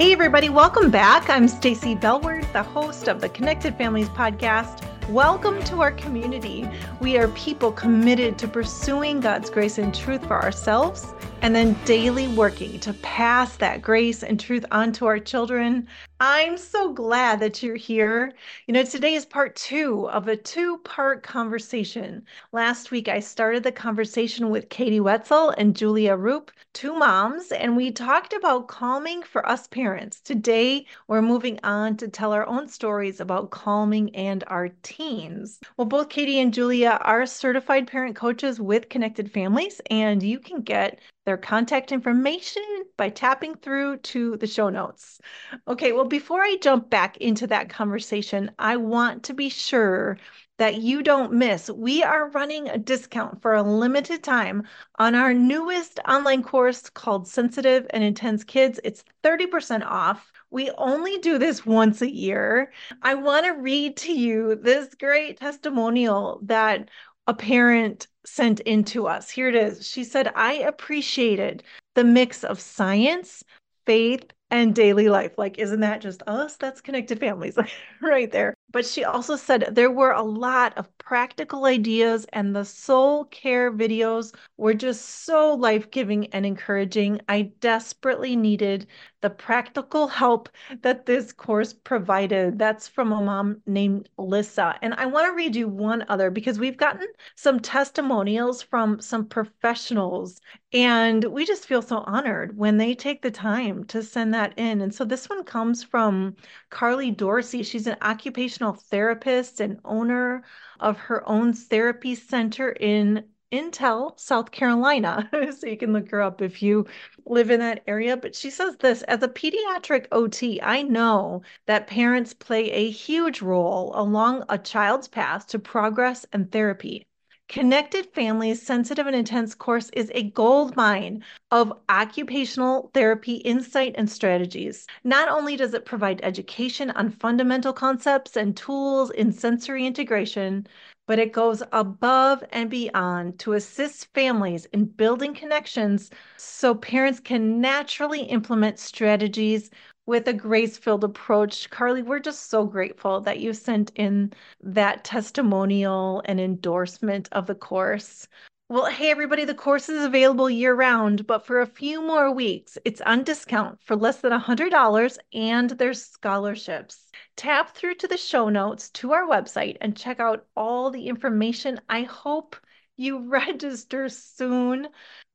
Hey everybody, welcome back. I'm Stacy Bellward, the host of the Connected Families podcast. Welcome to our community. We are people committed to pursuing God's grace and truth for ourselves and then daily working to pass that grace and truth on to our children. I'm so glad that you're here. You know, today is part two of a two part conversation. Last week, I started the conversation with Katie Wetsell and Julia Rupp, two moms, and we talked about calming for us parents. Today, we're moving on to tell our own stories about calming and our teens. Well, both Katie and Julia are certified parent coaches with Connected Families, and you can get their contact information by tapping through to the show notes. Okay, well, before I jump back into that conversation, I want to be sure that you don't miss. We are running a discount for a limited time on our newest online course called Sensitive and Intense Kids. It's 30% off. We only do this once a year. I want to read to you this great testimonial that a parent sent in to us. Here it is. She said, I appreciated the mix of science, faith, and daily life. Like, isn't that just us? That's connected families right there. But she also said there were a lot of practical ideas, and the soul care videos were just so life giving and encouraging. I desperately needed the practical help that this course provided. That's from a mom named Lissa. And I want to read you one other because we've gotten some testimonials from some professionals, and we just feel so honored when they take the time to send that in. And so this one comes from Carlie Dorsey. She's an occupational therapist and owner of her own therapy center in Intel, South Carolina. so you can look her up if you live in that area. But she says this as a pediatric OT, I know that parents play a huge role along a child's path to progress and therapy. Connected Families Sensitive and Intense course is a gold mine of occupational therapy insight and strategies. Not only does it provide education on fundamental concepts and tools in sensory integration, but it goes above and beyond to assist families in building connections so parents can naturally implement strategies with a grace filled approach. Carlie, we're just so grateful that you sent in that testimonial and endorsement of the course. Well, hey, everybody, the course is available year round, but for a few more weeks, it's on discount for less than $100 and there's scholarships. Tap through to the show notes to our website and check out all the information. I hope you register soon.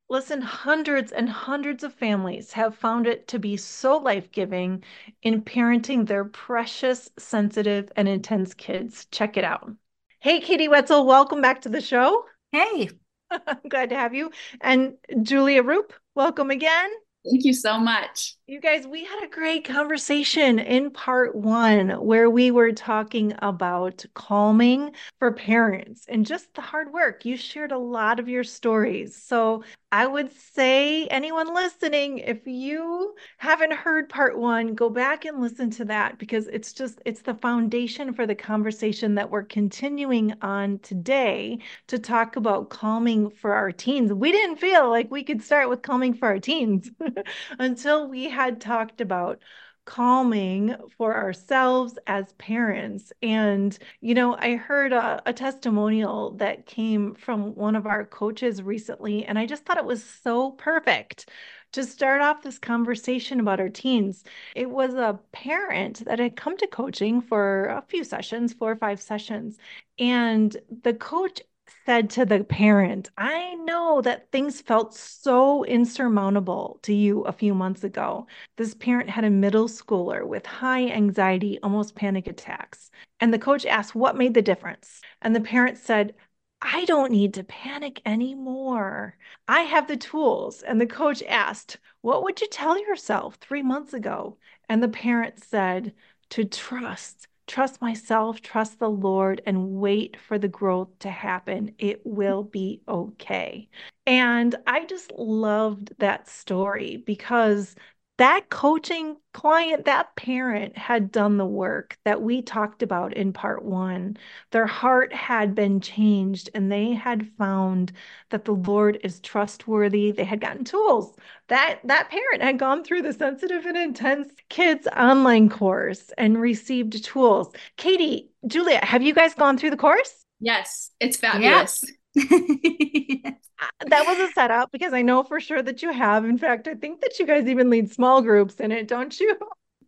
Listen, hundreds and hundreds of families have found it to be so life giving in parenting their precious, sensitive, and intense kids. Check it out. Hey, Katie Wetsell, welcome back to the show. Hey. I'm glad to have you. And Julia Rupp, welcome again. Thank you so much. You guys, we had a great conversation in part one where we were talking about calming for parents and just the hard work. You shared a lot of your stories. So I would say, anyone listening, if you haven't heard part one, go back and listen to that because it's just, it's the foundation for the conversation that we're continuing on today to talk about calming for our teens. We didn't feel like we could start with calming for our teens until we had talked about calming for ourselves as parents. And, you know, I heard a, a, testimonial that came from one of our coaches recently, and I just thought it was so perfect to start off this conversation about our teens. It was a parent that had come to coaching for a few sessions, four or five sessions. And the coach said to the parent, I know that things felt so insurmountable to you a few months ago. This parent had a middle schooler with high anxiety, almost panic attacks. And the coach asked, What made the difference? And the parent said, I don't need to panic anymore. I have the tools. And the coach asked, What would you tell yourself three months ago? And the parent said, To trust trust myself, trust the Lord, and wait for the growth to happen. It will be okay. And I just loved that story because that coaching client, that parent had done the work that we talked about in part one. Their heart had been changed and they had found that the Lord is trustworthy. They had gotten tools. That that parent had gone through the sensitive and intense kids online course and received tools. Katie, Julia, have you guys gone through the course? Yes, it's fabulous. that was a setup because I know for sure that you have. In fact, I think that you guys even lead small groups in it, don't you?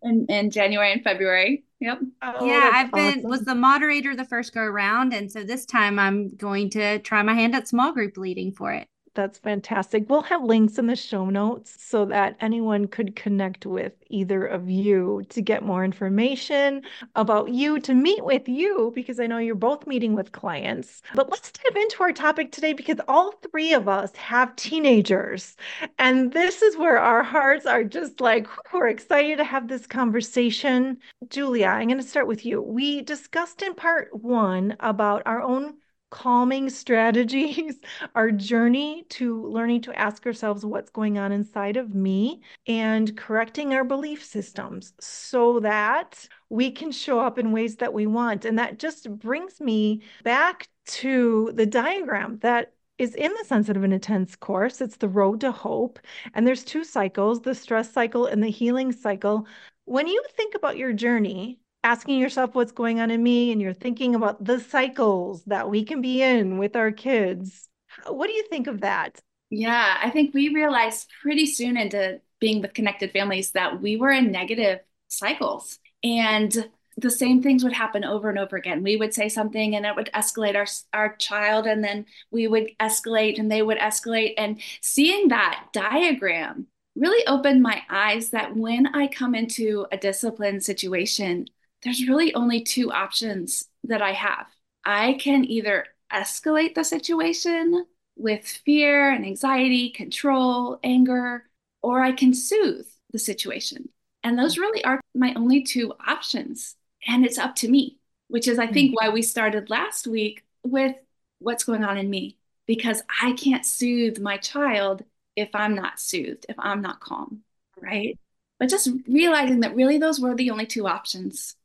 In, in January and February. Yep. Oh, yeah, I've been was the moderator the first go around, and so this time I'm going to try my hand at small group leading for it. That's fantastic. We'll have links in the show notes so that anyone could connect with either of you to get more information about you, to meet with you, because I know you're both meeting with clients. But let's dive into our topic today because all three of us have teenagers. And this is where our hearts are just like, we're excited to have this conversation. Julia, I'm going to start with you. We discussed in part one about our own calming strategies, our journey to learning to ask ourselves what's going on inside of me and correcting our belief systems so that we can show up in ways that we want. And that just brings me back to the diagram that is in the sensitive and intense course. It's the road to hope. And there's two cycles the stress cycle and the healing cycle. When you think about your journey, asking yourself what's going on in me and you're thinking about the cycles that we can be in with our kids. What do you think of that? Yeah, I think we realized pretty soon into being with connected families that we were in negative cycles and the same things would happen over and over again. We would say something and it would escalate our our child and then we would escalate and they would escalate and seeing that diagram really opened my eyes that when I come into a discipline situation, there's really only two options that I have. I can either escalate the situation with fear and anxiety, control, anger, or I can soothe the situation. And those mm. really are my only two options. And it's up to me, which is, I think, mm. why we started last week with what's going on in me, because I can't soothe my child if I'm not soothed, if I'm not calm, right? But just realizing that really those were the only two options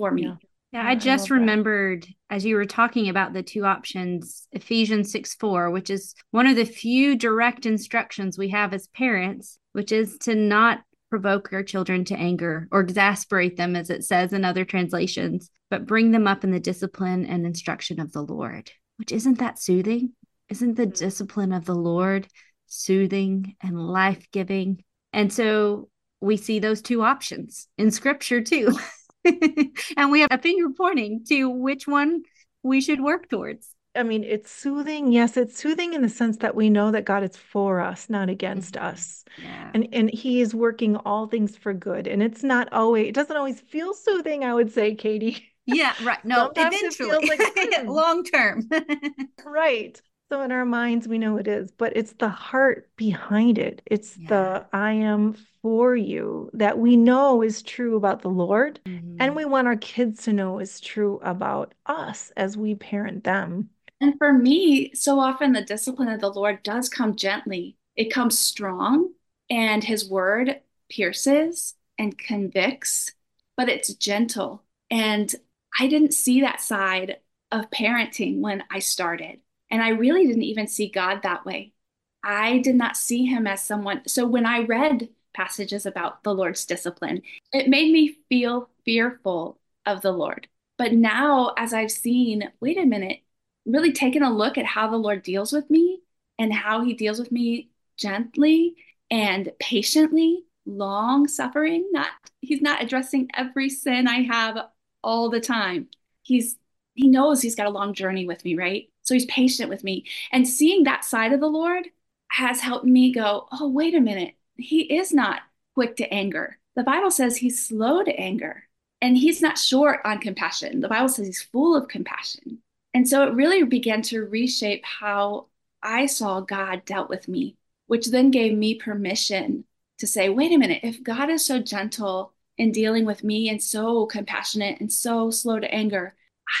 for me. Yeah. Yeah, I just I remembered that. as you were talking about the two options, Ephesians 6 4, which is one of the few direct instructions we have as parents, which is to not provoke our children to anger or exasperate them, as it says in other translations, but bring them up in the discipline and instruction of the Lord. Which isn't that soothing? Isn't the mm-hmm. discipline of the Lord soothing and life giving? And so we see those two options in scripture too. and we have a finger pointing to which one we should work towards. I mean, it's soothing. Yes, it's soothing in the sense that we know that God is for us, not against mm-hmm. us. Yeah. And and he is working all things for good. And it's not always it doesn't always feel soothing, I would say, Katie. Yeah, right. No, Sometimes eventually like, long term. right. So in our minds, we know it is, but it's the heart behind it. It's yeah. the I am for you that we know is true about the Lord. Mm-hmm. And we want our kids to know is true about us as we parent them. And for me, so often the discipline of the Lord does come gently, it comes strong, and his word pierces and convicts, but it's gentle. And I didn't see that side of parenting when I started. And I really didn't even see God that way. I did not see him as someone. So when I read passages about the Lord's discipline, it made me feel fearful of the Lord. But now, as I've seen, wait a minute, really taken a look at how the Lord deals with me and how he deals with me gently and patiently, long suffering, not he's not addressing every sin I have all the time. He's he knows he's got a long journey with me, right? So he's patient with me. And seeing that side of the Lord has helped me go, oh, wait a minute. He is not quick to anger. The Bible says he's slow to anger and he's not short on compassion. The Bible says he's full of compassion. And so it really began to reshape how I saw God dealt with me, which then gave me permission to say, wait a minute, if God is so gentle in dealing with me and so compassionate and so slow to anger,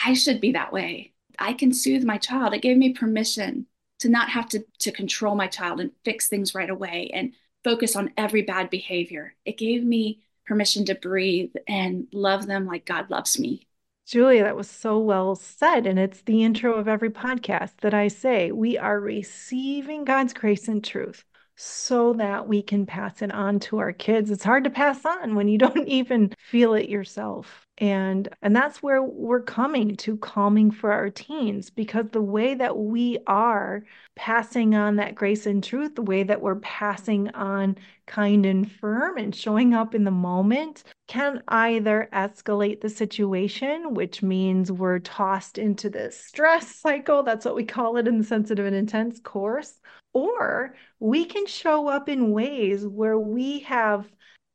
I should be that way. I can soothe my child. It gave me permission to not have to, to control my child and fix things right away and focus on every bad behavior. It gave me permission to breathe and love them like God loves me. Julia, that was so well said. And it's the intro of every podcast that I say we are receiving God's grace and truth so that we can pass it on to our kids. It's hard to pass on when you don't even feel it yourself. And and that's where we're coming to calming for our teens because the way that we are passing on that grace and truth, the way that we're passing on kind and firm and showing up in the moment can either escalate the situation, which means we're tossed into this stress cycle. That's what we call it in the sensitive and intense course. Or we can show up in ways where we have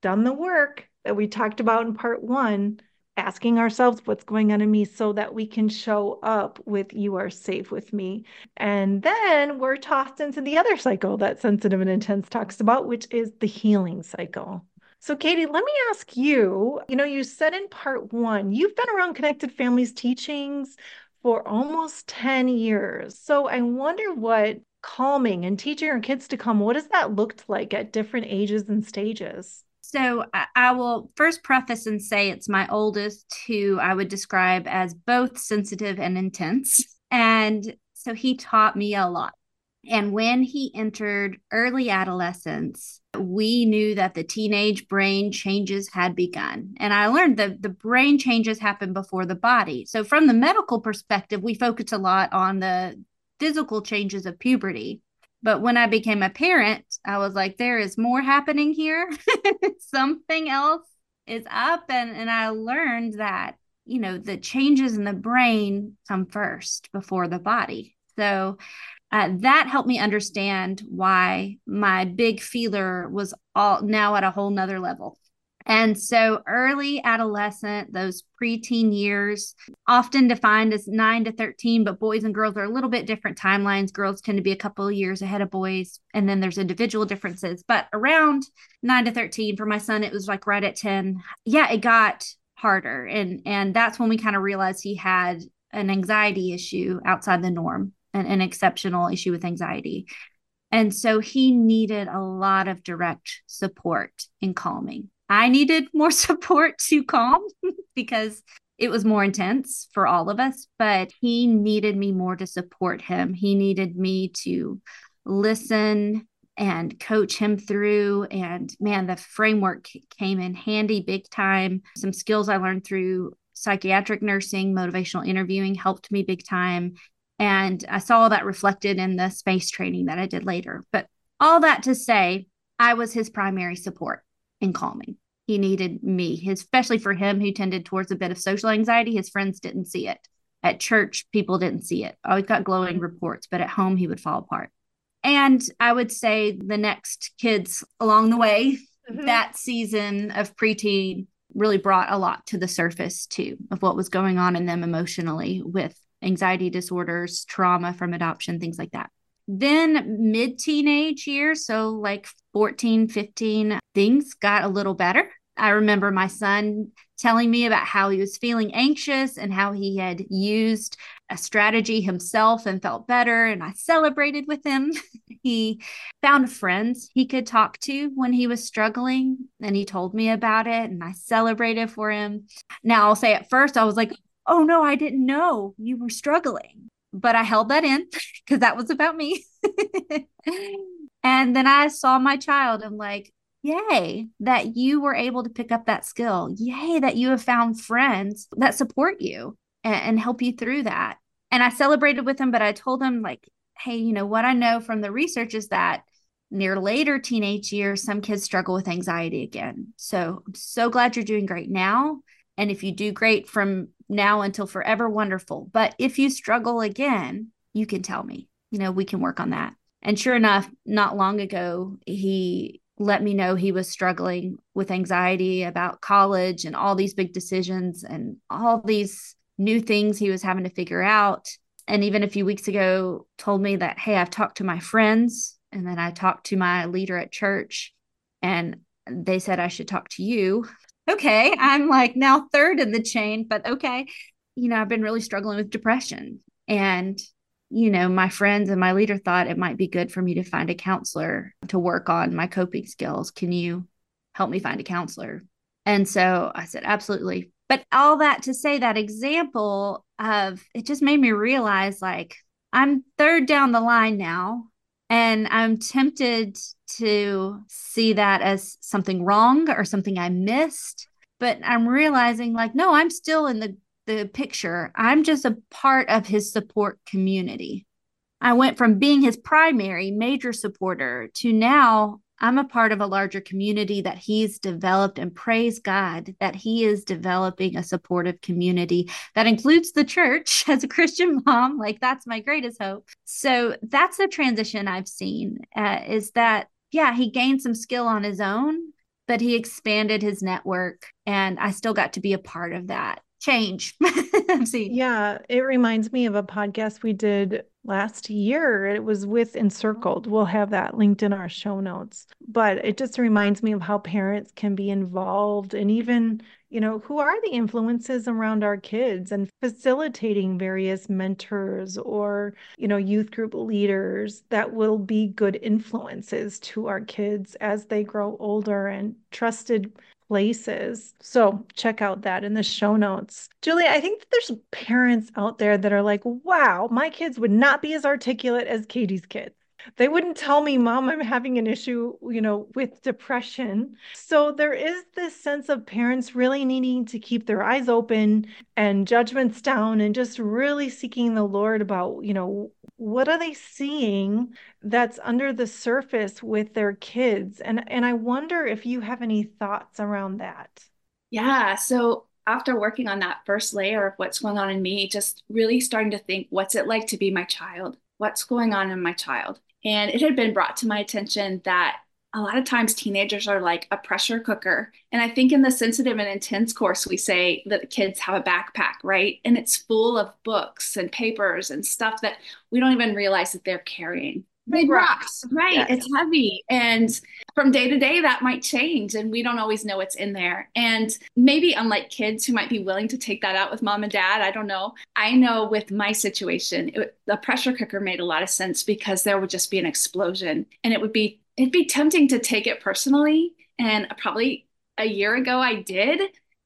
done the work that we talked about in part one asking ourselves what's going on in me so that we can show up with you are safe with me. And then we're tossed into the other cycle that sensitive and intense talks about, which is the healing cycle. So, Katie, let me ask you you know, you said in part one, you've been around Connected Families teachings for almost 10 years. So, I wonder what calming and teaching our kids to calm, what does that looked like at different ages and stages? So I, will first preface and say it's my oldest who I would describe as both sensitive and intense. And so he taught me a lot. And when he entered early adolescence, we knew that the teenage brain changes had begun. And I learned that the brain changes happen before the body. So, from the medical perspective, we focus a lot on the physical changes of puberty. But when I became a parent, I was like, there is more happening here. Something else is up. And, and I learned that, you know, the changes in the brain come first before the body. So uh, that helped me understand why my big feeler was all now at a whole nother level. And so early adolescent, those preteen years, often defined as nine to 13, but boys and girls are a little bit different timelines. Girls tend to be a couple of years ahead of boys, and then there's individual differences. But around nine to 13, for my son, it was like right at 10. Yeah, it got harder. And and that's when we kind of realized he had an anxiety issue outside the norm, an, an exceptional issue with anxiety. And so he needed a lot of direct support in calming I needed more support to calm because it was more intense for all of us, but he needed me more to support him. He needed me to listen and coach him through. And man, the framework came in handy big time. Some skills I learned through psychiatric nursing, motivational interviewing helped me big time. And I saw that reflected in the space training that I did later. But all that to say, I was his primary support in calming. He needed me, especially for him who tended towards a bit of social anxiety. His friends didn't see it. At church, people didn't see it. Always got glowing reports, but at home, he would fall apart. And I would say the next kids along the way, mm-hmm. that season of preteen really brought a lot to the surface too of what was going on in them emotionally with anxiety disorders, trauma from adoption, things like that. Then mid teenage years, so like 14, 15, things got a little better. I remember my son telling me about how he was feeling anxious and how he had used a strategy himself and felt better. And I celebrated with him. he found friends he could talk to when he was struggling, and he told me about it, and I celebrated for him. Now, I'll say at first, I was like, Oh no, I didn't know you were struggling but I held that in because that was about me. and then I saw my child and like, yay, that you were able to pick up that skill. Yay, that you have found friends that support you and, and help you through that. And I celebrated with him, but I told him, like, hey, you know, what I know from the research is that near later teenage years, some kids struggle with anxiety again. So I'm so glad you're doing great now. And if you do great from now until forever, wonderful. But if you struggle again, you can tell me. You know, we can work on that. And sure enough, not long ago, he let me know he was struggling with anxiety about college and all these big decisions and all these new things he was having to figure out. And even a few weeks ago, told me that, hey, I've talked to my friends and then I talked to my leader at church and they said I should talk to you okay, I'm like now third in the chain, but okay. You know, I've been really struggling with depression and you know, my friends and my leader thought it might be good for me to find a counselor to work on my coping skills. Can you help me find a counselor? And so I said, absolutely. But all that to say that example of it just made me realize like I'm third down the line now. And I'm tempted to see that as something wrong or something I missed. But I'm realizing, like, no, I'm still in the the picture. I'm just a part of his support community. I went from being his primary major supporter to now I'm a part of a larger community that he's developed and praise God that he is developing a supportive community that includes the church as a Christian mom. Like that's my greatest hope. So that's the transition I've seen uh, is that, yeah, he gained some skill on his own, but he expanded his network and I still got to be a part of that change. yeah, it reminds me of a podcast we did last year. It was with Encircled. We'll have that linked in our show notes. But it just reminds me of how parents can be involved and even, you know, who are the influences around our kids and facilitating various mentors or, you know, youth group leaders that will be good influences to our kids as they grow older and trusted places. So check out that in the show notes. Julie, I think there's parents out there that are like, wow, my kids would not be as articulate as Katie's kids. They wouldn't tell me, Mom, I'm having an issue, you know, with depression. So there is this sense of parents really needing to keep their eyes open and judgments down and just really seeking the Lord about, you know, what are they seeing that's under the surface with their kids and and i wonder if you have any thoughts around that yeah so after working on that first layer of what's going on in me just really starting to think what's it like to be my child what's going on in my child and it had been brought to my attention that a lot of times teenagers are like a pressure cooker. And I think in the sensitive and intense course, we say that kids have a backpack, right? And it's full of books and papers and stuff that we don't even realize that they're carrying. Big rocks, right? It's heavy. And from day to day, that might change. And we don't always know what's in there. And maybe unlike kids who might be willing to take that out with mom and dad, I don't know. I know with my situation, it, the pressure cooker made a lot of sense because there would just be an explosion and it would be it'd be tempting to take it personally. And probably a year ago I did.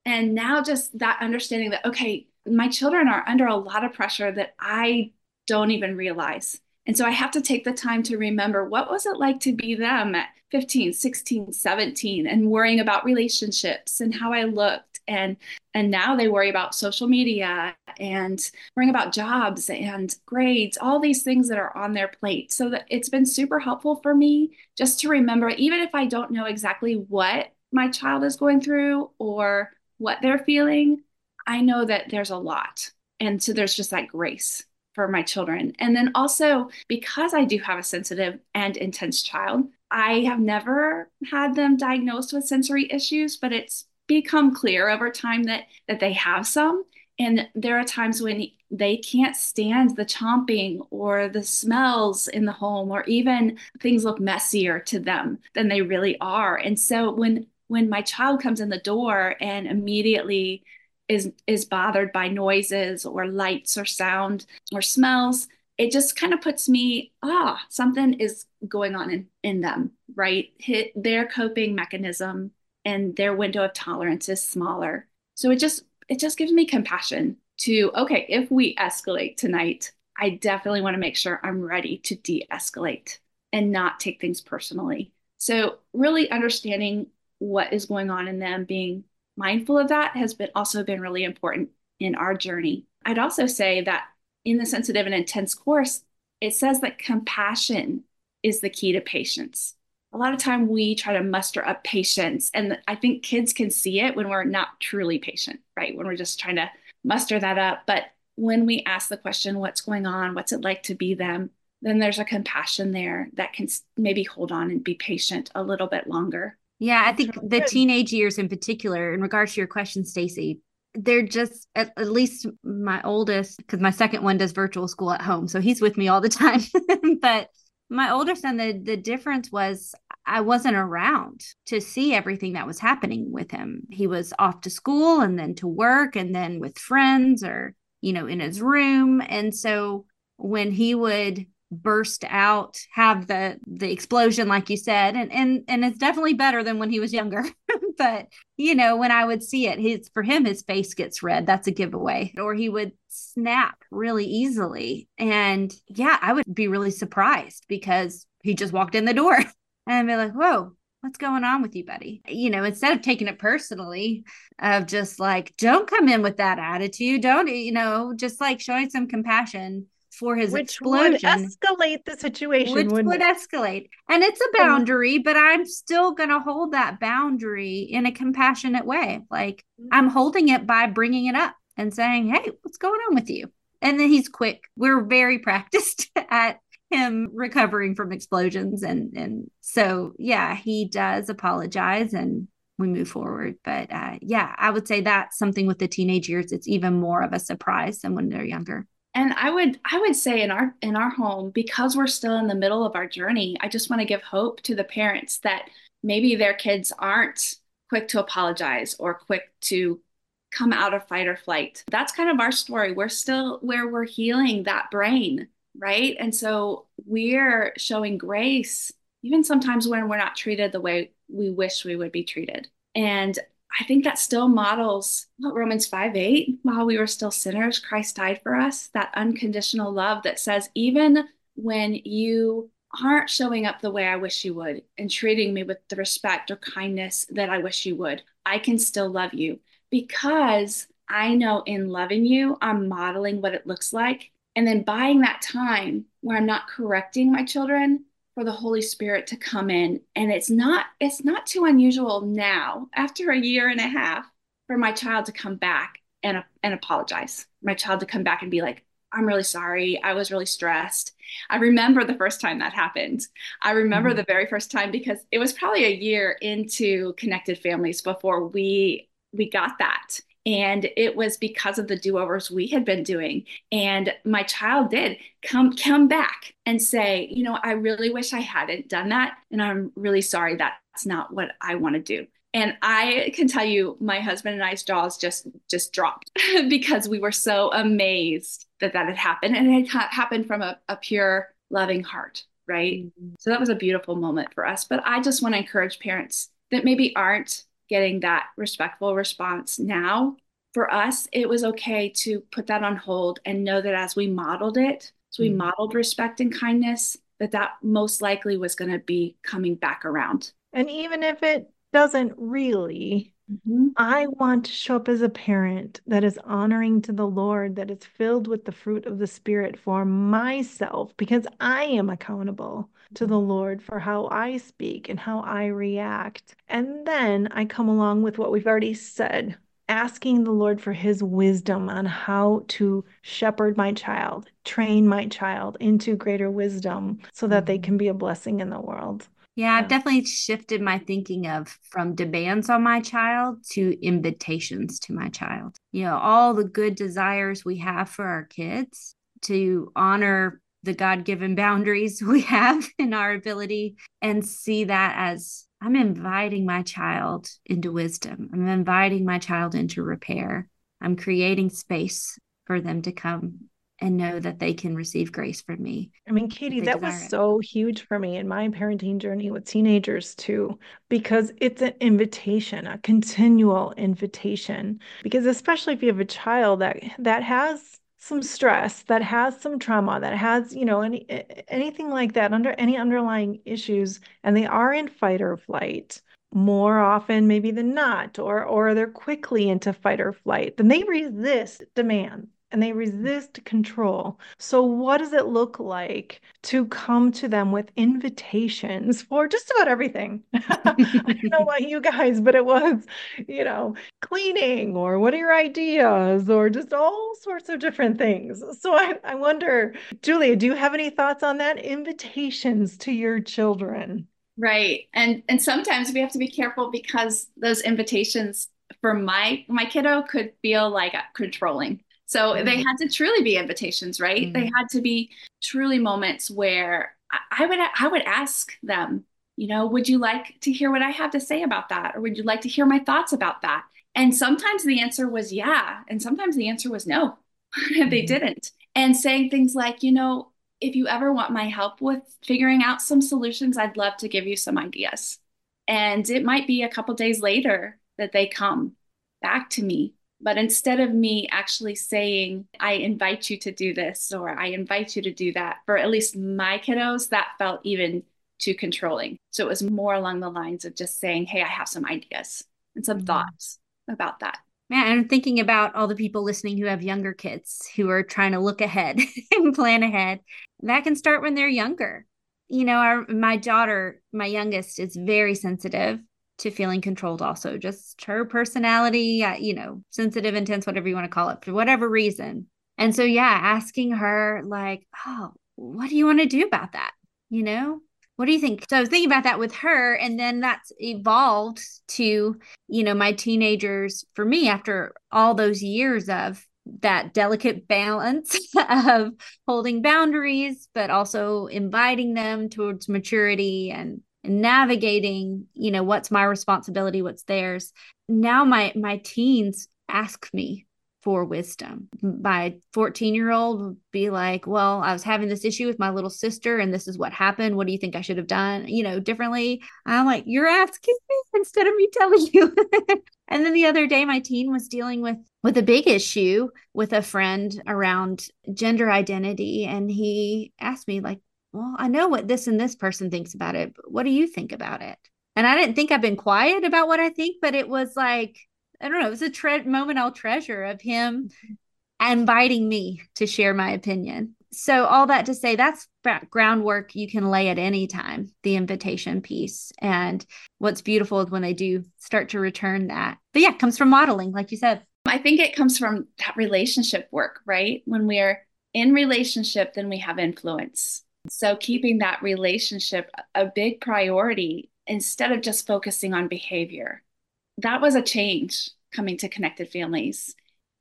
And now just that understanding that, okay, my children are under a lot of pressure that I don't even realize. And so I have to take the time to remember what was it like to be them at 15, 16, 17 and worrying about relationships and how I looked and and now they worry about social media and worrying about jobs and grades, all these things that are on their plate. So that it's been super helpful for me just to remember even if I don't know exactly what my child is going through or what they're feeling, I know that there's a lot. And so there's just that grace for my children. And then also, because I do have a sensitive and intense child, I have never had them diagnosed with sensory issues, but it's become clear over time that that they have some. And there are times when they can't stand the chomping or the smells in the home, or even things look messier to them than they really are. And so when when my child comes in the door and immediately is is bothered by noises or lights or sound or smells it just kind of puts me ah something is going on in, in them right? Hit their coping mechanism and their window of tolerance is smaller. So it just it just gives me compassion to okay if we escalate tonight i definitely want to make sure i'm ready to de-escalate and not take things personally. So really understanding what is going on in them being mindful of that has been also been really important in our journey. I'd also say that in the sensitive and intense course, it says that compassion is the key to patience. A lot of time we try to muster up patience, and I think kids can see it when we're not truly patient, right? When we're just trying to muster that up. But when we ask the question, what's going on? What's it like to be them? Then there's a compassion there that can maybe hold on and be patient a little bit longer. Yeah, I think the teenage years in particular, in regards to your question, Stacy, they're just at, at least my oldest, because my second one does virtual school at home, so he's with me all the time. but my older son, the the difference was I wasn't around to see everything that was happening with him. He was off to school and then to work and then with friends or you know in his room, and so when he would burst out have the the explosion like you said and and and it's definitely better than when he was younger. But you know when i would see it his for him his face gets red. That's a giveaway. Or he would snap really easily. And yeah i would be really surprised because he just walked in the door and I'd be like whoa what's going on with you buddy? You know instead of taking it personally of just like don't come in with that attitude. Don't you know just like showing some compassion for his which explosion. would escalate the situation which would it? escalate. And it's a boundary but i'm still going to hold that boundary in a compassionate way. Like i'm holding it by bringing it up and saying hey what's going on with you? And then he's quick. We're very practiced at him recovering from explosions and and so yeah he does apologize and we move forward. But uh, yeah i would say that's something with the teenage years it's even more of a surprise than when they're younger and i would i would say in our in our home because we're still in the middle of our journey i just want to give hope to the parents that maybe their kids aren't quick to apologize or quick to come out of fight or flight. That's kind of our story. We're still where we're healing that brain right? And so we're showing grace even sometimes when we're not treated the way we wish we would be treated. And I think that still models what Romans 5 8, while we were still sinners, Christ died for us. That unconditional love that says, even when you aren't showing up the way I wish you would and treating me with the respect or kindness that I wish you would, I can still love you because I know in loving you, I'm modeling what it looks like. And then buying that time where I'm not correcting my children, for the Holy Spirit to come in. And it's not it's not too unusual now, after a year and a half, for my child to come back and and apologize. My child to come back and be like, I'm really sorry. I was really stressed. I remember the first time that happened. I remember mm-hmm. the very first time because it was probably a year into connected families before we we got that. And it was because of the do-overs we had been doing. And my child did come come back and say, you know, I really wish I hadn't done that. And I'm really sorry that's not what I want to do. And I can tell you, my husband and I's jaws just just dropped because we were so amazed that that had happened, and it had happened from a, a pure, loving heart, right? Mm-hmm. So that was a beautiful moment for us. But I just want to encourage parents that maybe aren't getting that respectful response now, for us, it was okay to put that on hold and know that as we modeled it, so we mm-hmm. modeled respect and kindness, that that most likely was going to be coming back around. And even if it doesn't really, mm-hmm. I want to show up as a parent that is honoring to the Lord, that is filled with the fruit of the Spirit for myself, because I am accountable to the Lord for how I speak and how I react. And then I come along with what we've already said asking the Lord for his wisdom on how to shepherd my child, train my child into greater wisdom so that they mm-hmm. can be a blessing in the world. Yeah, I've definitely shifted my thinking of from demands on my child to invitations to my child. You know, all the good desires we have for our kids to honor the God given boundaries we have in our ability and see that as I'm inviting my child into wisdom. I'm inviting my child into repair. I'm creating space for them to come and know that they can receive grace from me. I mean, Katie, that was it. so huge for me in my parenting journey with teenagers too, because it's an invitation, a continual invitation. Because especially if you have a child that that has some stress that has some trauma that has you know any anything like that under any underlying issues and they are in fight or flight more often maybe than not or or they're quickly into fight or flight then they resist demand and they resist control. So, what does it look like to come to them with invitations for just about everything? I don't know about you guys, but it was, you know, cleaning or what are your ideas or just all sorts of different things. So, I, I wonder, Julia, do you have any thoughts on that? Invitations to your children. Right. And and sometimes we have to be careful because those invitations for my my kiddo could feel like controlling so mm-hmm. they had to truly be invitations, right? Mm-hmm. They had to be truly moments where I, would I would ask them, you know, would you like to hear what I have to say about that, or would you like to hear my thoughts about that? And sometimes the answer was yeah, and sometimes the answer was no. they mm-hmm. didn't. and saying things like, you know, if you ever want my help with figuring out some solutions, I'd love to give you some ideas. And it might be a couple days later that they come back to me. But instead of me actually saying, I invite you to do this or I invite you to do that, for at least my kiddos, that felt even too controlling. So it was more along the lines of just saying, Hey, I have some ideas and some mm-hmm. thoughts about that. Man, I'm thinking about all the people listening who have younger kids who are trying to look ahead and plan ahead. That can start when they're younger. You know, our, my daughter, my youngest, is very sensitive to feeling controlled, also, just her personality, uh, you know, sensitive, intense, whatever you want to call it, for whatever reason. And so, yeah, asking her, like, oh, what do you want to do about that? You know, what do you think? So I was thinking about that with her, and then that's evolved to, you know, my teenagers for me after all those years of that delicate balance of holding boundaries, but also inviting them towards maturity and, and navigating, you know, what's my responsibility, what's theirs. Now my my teens ask me for wisdom. My 14 year old would be like, Well, I was having this issue with my little sister, and this is what happened. What do you think I should have done, you know, differently? I'm like, You're asking me instead of me telling you. and then the other day, my teen was dealing with with a big issue with a friend around gender identity. And he asked me, like, well, I know what this and this person thinks about it, but what do you think about it? And I didn't think I've been quiet about what I think, but it was like, I don't know, it was a tre- moment I'll treasure of him mm-hmm. inviting me to share my opinion. So, all that to say, that's groundwork you can lay at any time, the invitation piece. And what's beautiful is when they do start to return that. But yeah, it comes from modeling, like you said. I think it comes from that relationship work, right? When we're in relationship, then we have influence. So, keeping that relationship a big priority instead of just focusing on behavior that was a change coming to connected families.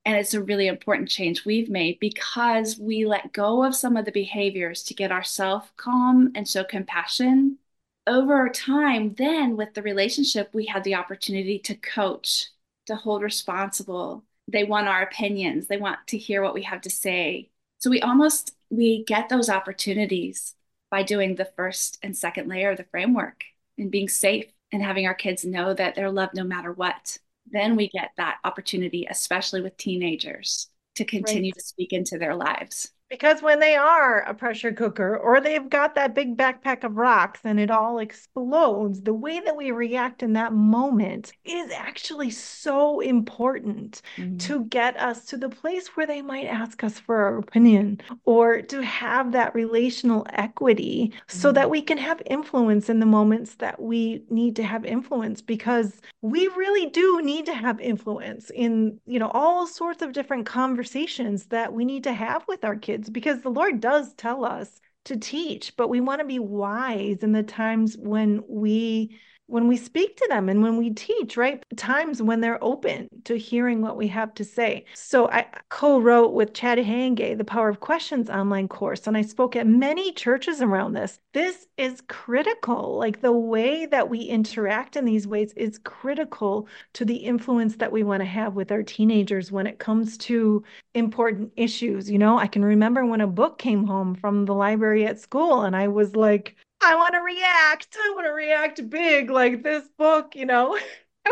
And it's a really important change we've made because we let go of some of the behaviors to get ourselves calm and show compassion. Over time, then with the relationship, we had the opportunity to coach, to hold responsible. They want our opinions, they want to hear what we have to say. So we almost we get those opportunities by doing the first and second layer of the framework and being safe and having our kids know that they're loved no matter what, then we get that opportunity, especially with teenagers, to continue right. to speak into their lives. Because when they are a pressure cooker or they've got that big backpack of rocks and it all explodes, the way that we react in that moment is actually so important mm-hmm. to get us to the place where they might ask us for our opinion or to have that relational equity mm-hmm. so that we can have influence in the moments that we need to have influence because we really do need to have influence in, you know, all sorts of different conversations that we need to have with our kids kids because the Lord does tell us to teach, but we want to be wise in the times when we when we speak to them and when we teach, right? Times when they're open to hearing what we have to say. So I co-wrote with Chad Hayenga the Power of Questions online course, and I spoke at many churches around this. This is critical. Like the way that we interact in these ways is critical to the influence that we want to have with our teenagers when it comes to important issues. You know, I can remember when a book came home from the library at school, and I was like, I want to react. I want to react big like this book, you know.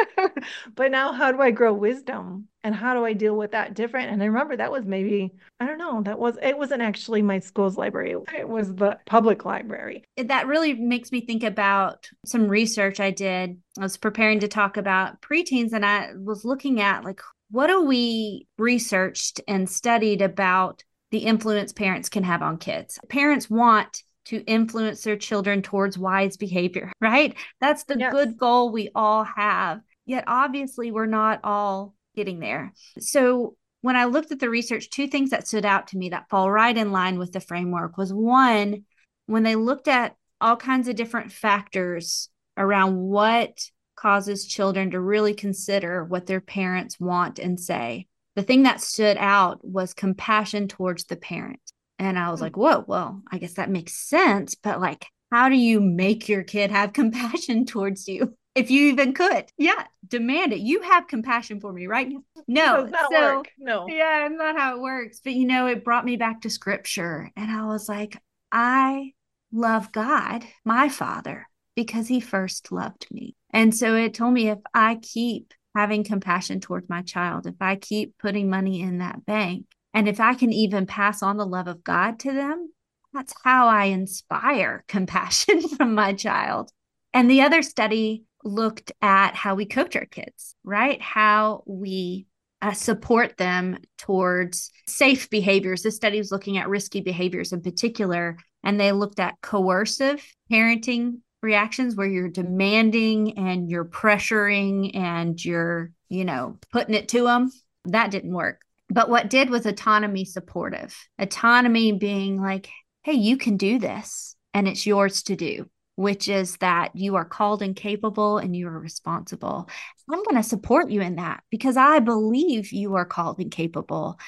but now how do I grow wisdom and how do I deal with that different? And I remember that was maybe, I don't know, that was, it wasn't actually my school's library. It was the public library. That really makes me think about some research I did. I was preparing to talk about preteens and I was looking at like, what do we researched and studied about the influence parents can have on kids? Parents want to influence their children towards wise behavior, right? That's the yes. good goal we all have. Yet obviously, we're not all getting there. So, when I looked at the research, two things that stood out to me that fall right in line with the framework was one, when they looked at all kinds of different factors around what causes children to really consider what their parents want and say. The thing that stood out was compassion towards the parent. And I was hmm. like, whoa, well, I guess that makes sense. But like, how do you make your kid have compassion towards you? if you even could. Yeah, demand it. You have compassion for me, right? No, so, work. No. Yeah, it's not how it works. But you know, it brought me back to scripture. And I was like, I love God, my father, because he first loved me. And so it told me if I keep having compassion towards my child, if I keep putting money in that bank, and if I can even pass on the love of God to them, that's how I inspire compassion from my child. And the other study looked at how we coach our kids, right? How we uh, support them towards safe behaviors. This study was looking at risky behaviors in particular, and they looked at coercive parenting reactions where you're demanding and you're pressuring and you're, you know, putting it to them. That didn't work. But what did was autonomy supportive. Autonomy being like, hey, you can do this and it's yours to do, which is that you are called and capable and you are responsible. I'm going to support you in that because I believe you are called and capable.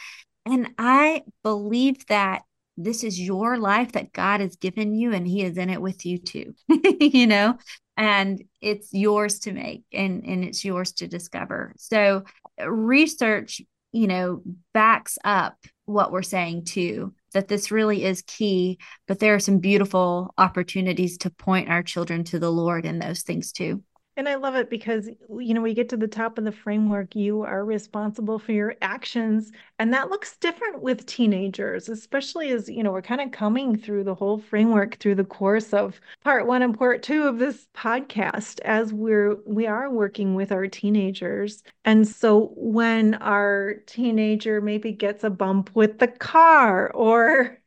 And I believe that this is your life that God has given you and he is in it with you too. you know, and it's yours to make and and it's yours to discover. So research, you know, backs up what we're saying too that this really is key, but there are some beautiful opportunities to point our children to the Lord in those things too. And I love it because, you know, we get to the top of the framework, you are responsible for your actions. And that looks different with teenagers, especially as, you know, we're kind of coming through the whole framework through the course of part one and part two of this podcast as we're, we are working with our teenagers. And so when our teenager maybe gets a bump with the car or,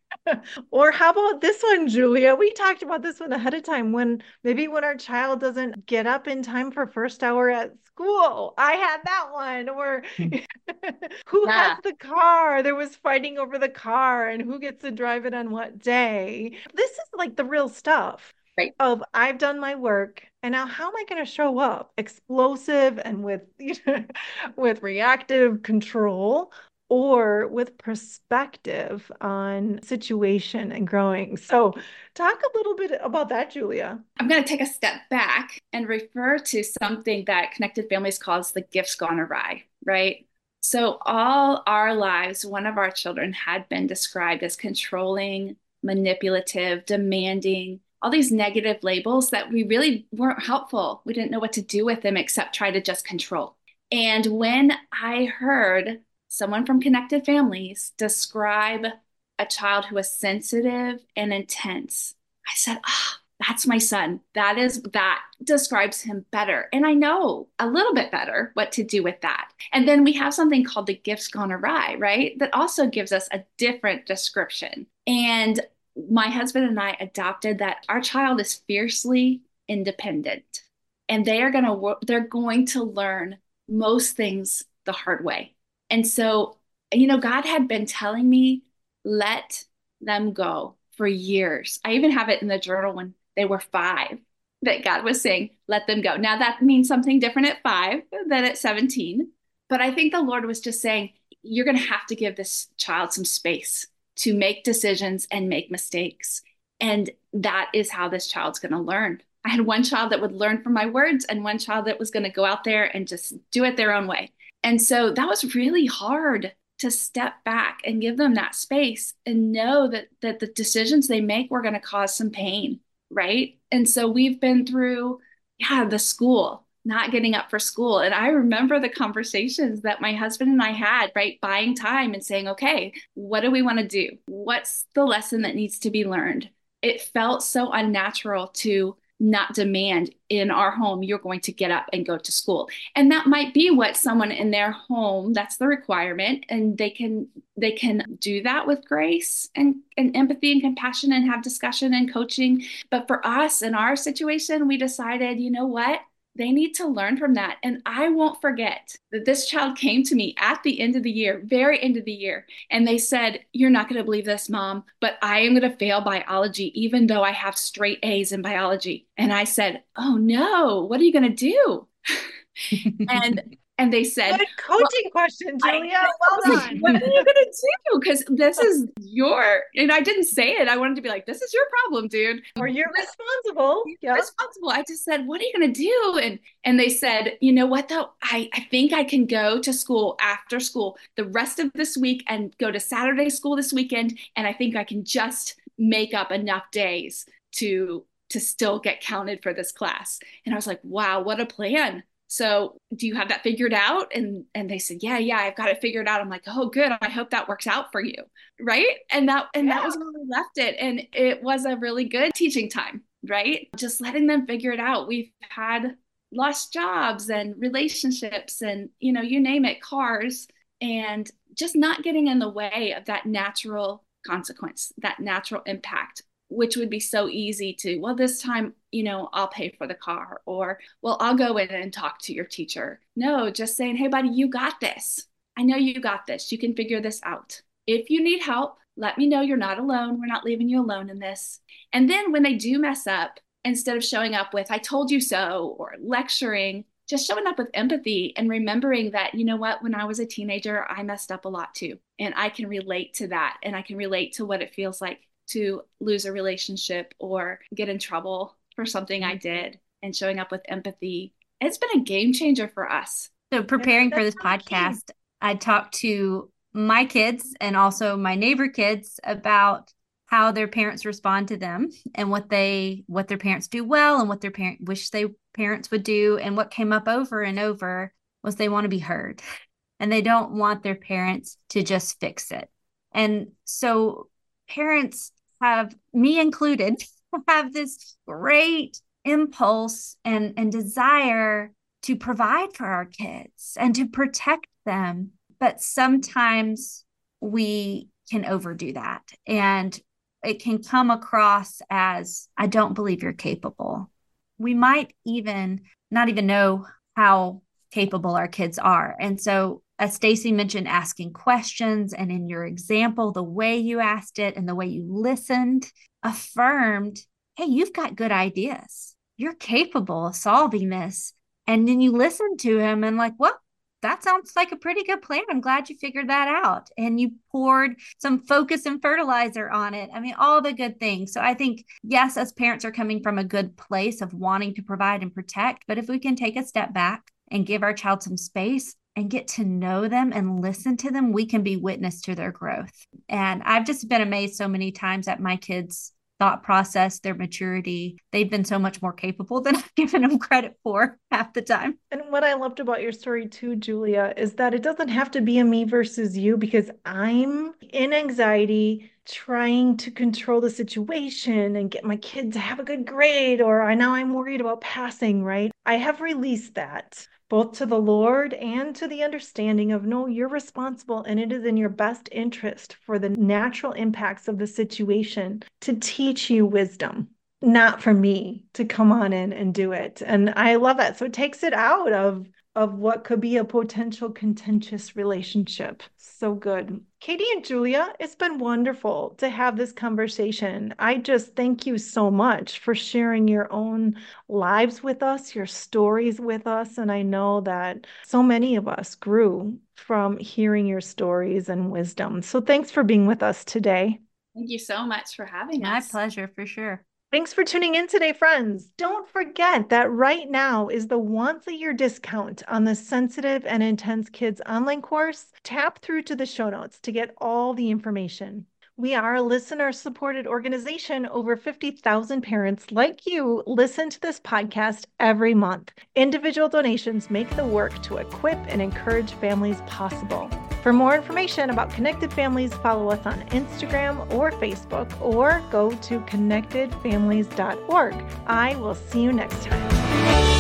or how about this one, Julia? We talked about this one ahead of time when maybe when our child doesn't get up in time for first hour at school. I had that one. Or who yeah. has the car? There was fighting over the car and who gets to drive it on what day. This is like the real stuff. Right. Of I've done my work and now how am I going to show up explosive and with you know, with reactive control or with perspective on situation and growing. So, talk a little bit about that, Julia. I'm going to take a step back and refer to something that Connected Families calls the gifts gone awry, right? So, all our lives, one of our children had been described as controlling, manipulative, demanding, all these negative labels that we really weren't helpful. We didn't know what to do with them except try to just control. And when I heard someone from Connected Families describe a child who is sensitive and intense. I said, ah, oh, that's my son. That is that describes him better. And I know a little bit better what to do with that. And then we have something called the gifts gone awry, right? That also gives us a different description. And my husband and I adopted that our child is fiercely independent and they are going to they're going to learn most things the hard way and so, you know, God had been telling me, let them go for years. I even have it in the journal when they were five that God was saying, let them go. Now, that means something different at five than at 17. But I think the Lord was just saying, you're going to have to give this child some space to make decisions and make mistakes. And that is how this child's going to learn. I had one child that would learn from my words and one child that was going to go out there and just do it their own way. And so that was really hard to step back and give them that space and know that that the decisions they make were going to cause some pain, right? And so we've been through yeah, the school, not getting up for school. And I remember the conversations that my husband and I had, right? Buying time and saying, okay, what do we want to do? What's the lesson that needs to be learned? It felt so unnatural to not demand in our home you're going to get up and go to school. And that might be what someone in their home that's the requirement and they can they can do that with grace and, and empathy and compassion and have discussion and coaching. But for us in our situation we decided you know what they need to learn from that. And I won't forget that this child came to me at the end of the year, very end of the year, and they said, You're not going to believe this, mom, but I am going to fail biology, even though I have straight A's in biology. And I said, Oh no, what are you going to do? and And they said, Good coaching well, question, Julia. I, well done. what are you going to do? Because this is your, and I didn't say it. I wanted to be like, this is your problem, dude. Or you're responsible. You're yep. responsible. I just said, what are you going to do? And, and they said, you know what though? I, I think I can go to school after school the rest of this week and go to Saturday school this weekend. And I think I can just make up enough days to to still get counted for this class. And I was like, wow, what a plan. So do you have that figured out? And and they said, Yeah, yeah, I've got it figured out. I'm like, oh good. I hope that works out for you. Right. And that and yeah. that was where we left it. And it was a really good teaching time, right? Just letting them figure it out. We've had lost jobs and relationships and you know, you name it, cars, and just not getting in the way of that natural consequence, that natural impact which would be so easy to, well, this time, you know, I'll pay for the car, or, well, I'll go in and talk to your teacher. No, just saying, hey, buddy, you got this. I know you got this. You can figure this out. If you need help, let me know you're not alone. We're not leaving you alone in this. And then when they do mess up, instead of showing up with, I told you so, or lecturing, just showing up with empathy and remembering that, you know what, when I was a teenager, I messed up a lot too. And I can relate to that. And I can relate to what it feels like to lose a relationship or get in trouble for something I mm-hmm. did and showing up with empathy. It's been a game changer for us. So, preparing for this podcast, I talked to my kids and also my neighbor kids about how their parents respond to them and what they what their parents do well and what their parent wish they parents would do and what came up over and over was they want to be heard and they don't want their parents to just fix it and so parents have me included have this great impulse and and desire to provide for our kids and to protect them. But sometimes we can overdo that and it can come across as i don't believe you're capable. We might even not even know how capable our kids are. And so as Stacy mentioned, asking questions, and in your example, the way you asked it and the way you listened affirmed hey, you've got good ideas. You're capable of solving this. And then you listened to him and, like, well, that sounds like a pretty good plan. I'm glad you figured that out. And you poured some focus and fertilizer on it. I mean, all the good things. So I think, yes, as parents are coming from a good place of wanting to provide and protect, but if we can take a step back and give our child some space, and get to know them and listen to them, we can be witness to their growth. And I've just been amazed so many times at my kids' thought process, their maturity. They've been so much more capable than I've given them credit for half the time. And what I loved about your story too, Julia, is that it doesn't have to be a me versus you because I'm in anxiety trying to control the situation and get my kid to have a good grade or I now I'm worried about passing, right? I have released that both to the Lord and to the understanding of no, you're responsible and it is in your best interest for the natural impacts of the situation to teach you wisdom, not for me to come on in and do it. And I love that. So it takes it out of of what could be a potential contentious relationship. So good. Katie and Julia, it's been wonderful to have this conversation. I just thank you so much for sharing your own lives with us, your stories with us. And I know that so many of us grew from hearing your stories and wisdom. So thanks for being with us today. Thank you so much for having My us. My pleasure, for sure. Thanks for tuning in today, friends. Don't forget that right now is the once a year discount on the Sensitive and Intense Kids online course. Tap through to the show notes to get all the information. We are a listener supported organization. Over 50,000 parents like you listen to this podcast every month. Individual donations make the work to equip and encourage families possible. For more information about Connected Families, follow us on Instagram or Facebook or go to connectedfamilies.org. I will see you next time.